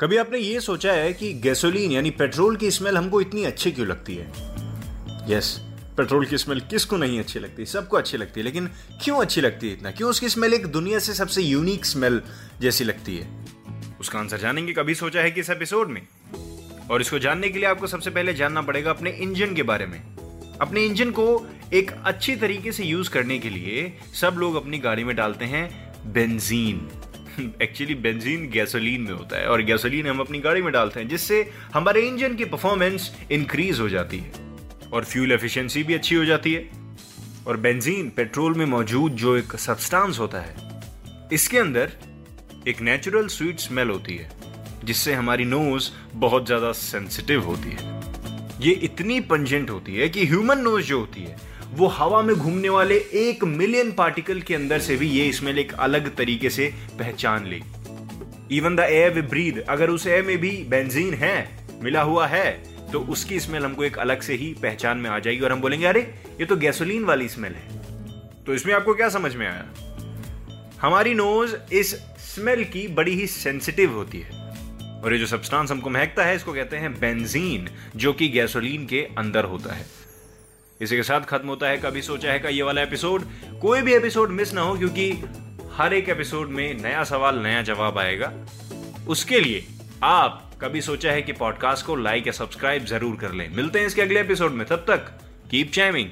कभी आपने ये सोचा है कि गैसोलीन यानी पेट्रोल की स्मेल हमको इतनी अच्छी क्यों लगती है? यस yes, पेट्रोल की स्मेल किसको नहीं अच्छी लगती? सबको अच्छी लगती है लेकिन क्यों अच्छी लगती है इतना? क्यों उसकी स्मेल एक दुनिया से सबसे यूनिक स्मेल जैसी लगती है? उसका आंसर जानेंगे कभी सोचा है कि इस एपिसोड में? और इसको जानने के लिए आपको सबसे पहले जानना पड़ेगा अपने इंजन के बारे में। अपने इंजन को एक अच्छी तरीके से यूज़ करने के लिए सब लोग अपनी गाड़ी में डालते हैं बेंजीन एक्चुअली बेंजीन गैसोलीन में होता है और गैसोलीन हम अपनी गाड़ी में डालते हैं, जिससे हमारे इंजन की परफॉर्मेंस इंक्रीज हो जाती है और फ्यूल एफिशिएंसी भी अच्छी हो जाती है। और बेंजीन पेट्रोल में मौजूद जो एक सब्सटेंस होता है, इसके अंदर एक नेचुरल स्वीट स्मेल होती है, जिससे हमारी नोज़ बहुत ज़्यादा सेंसिटिव होती है। ये इतनी पंजेंट होती है कि ह्यूमन नोज़ जो होती है वो हवा में घूमने वाले एक मिलियन पार्टिकल के अंदर से भी ये स्मेल एक अलग तरीके से पहचान ले। Even the air we breathe अगर उस एयर में भी बेंजीन है, मिला हुआ है तो उसकी स्मेल हमको एक अलग से ही पहचान में आ जाएगी और हम बोलेंगे, अरे, ये तो गैसोलीन वाली स्मेल है। तो इसमें आपको क्या समझ में आया? हमारी नोज़ इस स्मेल की बड़ी ही सेंसिटिव होती है। और ये जो सब्सटेंस हमको महकता है, इसको कहते हैं बेंजीन जो कि गैसोलीन के अंदर होता है। इसी के साथ खत्म होता है कभी सोचा है का ये वाला एपिसोड कोई भी एपिसोड मिस ना हो, क्योंकि हर एक एपिसोड में नया सवाल, नया जवाब आएगा। उसके लिए आप कभी सोचा है कि पॉडकास्ट को लाइक या सब्सक्राइब ज़रूर कर लें। मिलते हैं इसके अगले एपिसोड में। तब तक कीप चैमिंग